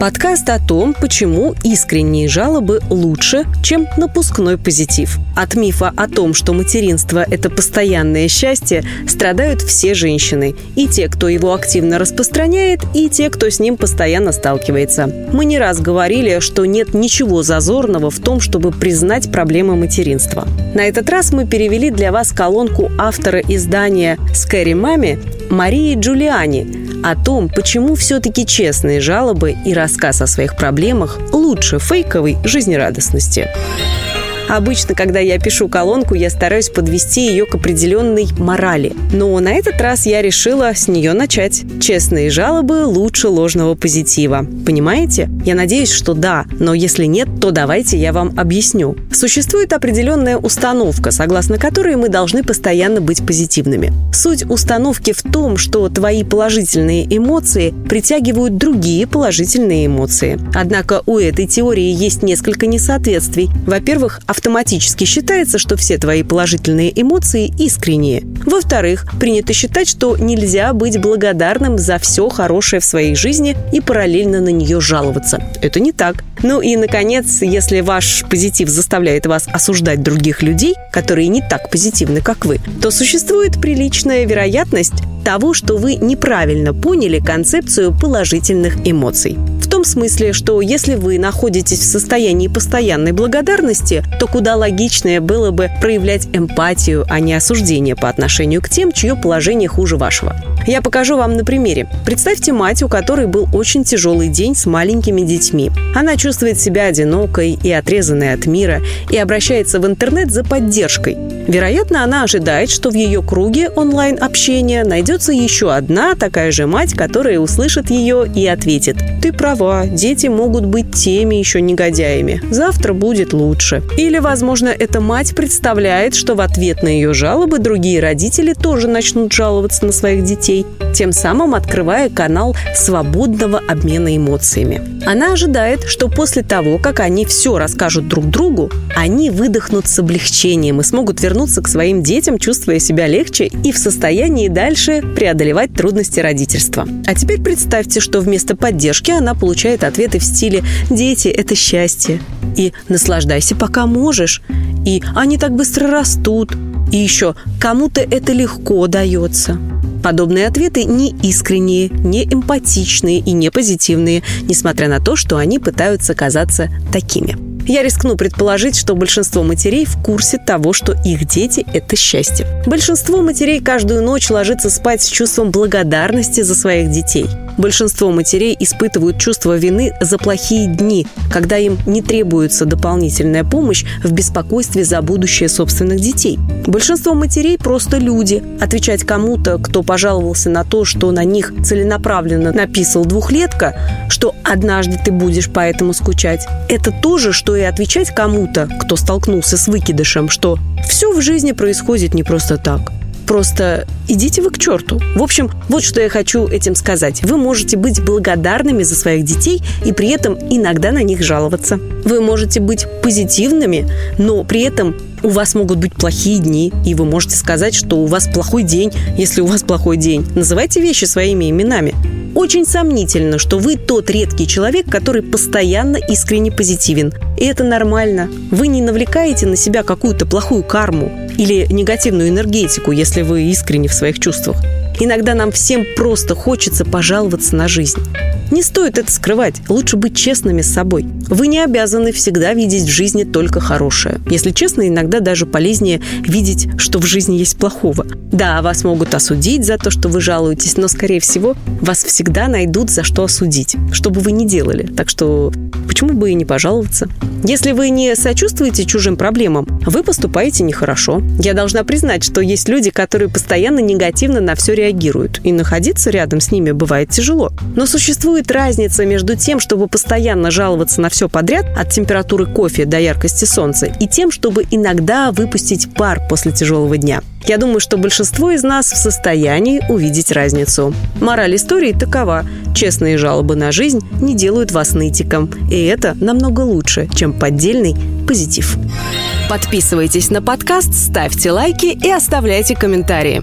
Подкаст о том, почему искренние жалобы лучше, чем напускной позитив. От мифа о том, что материнство – это постоянное счастье, страдают все женщины. И те, кто его активно распространяет, и те, кто с ним постоянно сталкивается. Мы не раз говорили, что нет ничего зазорного в том, чтобы признать проблемы материнства. На этот раз мы перевели для вас колонку автора издания «Скэри Маме» Марии Джулиани о том, почему все-таки честные жалобы и рассказ о своих проблемах лучше фейковой жизнерадостности. Обычно, когда я пишу колонку, я стараюсь подвести ее к определенной морали. Но на этот раз я решила с нее начать. Честные жалобы лучше ложного позитива. Понимаете? Я надеюсь, что да, но если нет, то давайте я вам объясню. Существует определенная установка, согласно которой мы должны постоянно быть позитивными. Суть установки в том, что твои положительные эмоции притягивают другие положительные эмоции. Однако у этой теории есть несколько несоответствий. Во-первых, автоматически считается, что все твои положительные эмоции искренние. Во-вторых, принято считать, что нельзя быть благодарным за все хорошее в своей жизни и параллельно на нее жаловаться. Это не так. Ну и, наконец, если ваш позитив заставляет вас осуждать других людей, которые не так позитивны, как вы, то существует приличная вероятность того, что вы неправильно поняли концепцию положительных эмоций том смысле, что если вы находитесь в состоянии постоянной благодарности, то куда логичнее было бы проявлять эмпатию, а не осуждение по отношению к тем, чье положение хуже вашего. Я покажу вам на примере. Представьте мать, у которой был очень тяжелый день с маленькими детьми. Она чувствует себя одинокой и отрезанной от мира и обращается в интернет за поддержкой. Вероятно, она ожидает, что в ее круге онлайн-общения найдется еще одна такая же мать, которая услышит ее и ответит «Ты права, дети могут быть теми еще негодяями. Завтра будет лучше». Или, возможно, эта мать представляет, что в ответ на ее жалобы другие родители тоже начнут жаловаться на своих детей, тем самым открывая канал свободного обмена эмоциями. Она ожидает, что после того, как они все расскажут друг другу, они выдохнут с облегчением и смогут вернуться к своим детям, чувствуя себя легче и в состоянии дальше преодолевать трудности родительства. А теперь представьте, что вместо поддержки она получает ответы в стиле «Дети – это счастье» и «Наслаждайся, пока можешь» и «Они так быстро растут» и еще «Кому-то это легко дается». Подобные ответы не искренние, не эмпатичные и не позитивные, несмотря на то, что они пытаются казаться такими. Я рискну предположить, что большинство матерей в курсе того, что их дети – это счастье. Большинство матерей каждую ночь ложится спать с чувством благодарности за своих детей. Большинство матерей испытывают чувство вины за плохие дни, когда им не требуется дополнительная помощь в беспокойстве за будущее собственных детей. Большинство матерей просто люди. Отвечать кому-то, кто пожаловался на то, что на них целенаправленно написал двухлетка, что однажды ты будешь поэтому скучать, это то же, что и отвечать кому-то, кто столкнулся с выкидышем, что все в жизни происходит не просто так. Просто идите вы к черту. В общем, вот что я хочу этим сказать. Вы можете быть благодарными за своих детей и при этом иногда на них жаловаться. Вы можете быть позитивными, но при этом у вас могут быть плохие дни, и вы можете сказать, что у вас плохой день, если у вас плохой день. Называйте вещи своими именами. Очень сомнительно, что вы тот редкий человек, который постоянно искренне позитивен. И это нормально. Вы не навлекаете на себя какую-то плохую карму или негативную энергетику, если вы искренне в своих чувствах. Иногда нам всем просто хочется пожаловаться на жизнь. Не стоит это скрывать, лучше быть честными с собой. Вы не обязаны всегда видеть в жизни только хорошее. Если честно, иногда даже полезнее видеть, что в жизни есть плохого. Да, вас могут осудить за то, что вы жалуетесь, но, скорее всего, вас всегда найдут за что осудить, что бы вы ни делали. Так что почему бы и не пожаловаться? Если вы не сочувствуете чужим проблемам, вы поступаете нехорошо. Я должна признать, что есть люди, которые постоянно негативно на все реагируют, и находиться рядом с ними бывает тяжело. Но Существует разница между тем, чтобы постоянно жаловаться на все подряд, от температуры кофе до яркости солнца, и тем, чтобы иногда выпустить пар после тяжелого дня. Я думаю, что большинство из нас в состоянии увидеть разницу. Мораль истории такова. Честные жалобы на жизнь не делают вас нытиком. И это намного лучше, чем поддельный позитив. Подписывайтесь на подкаст, ставьте лайки и оставляйте комментарии.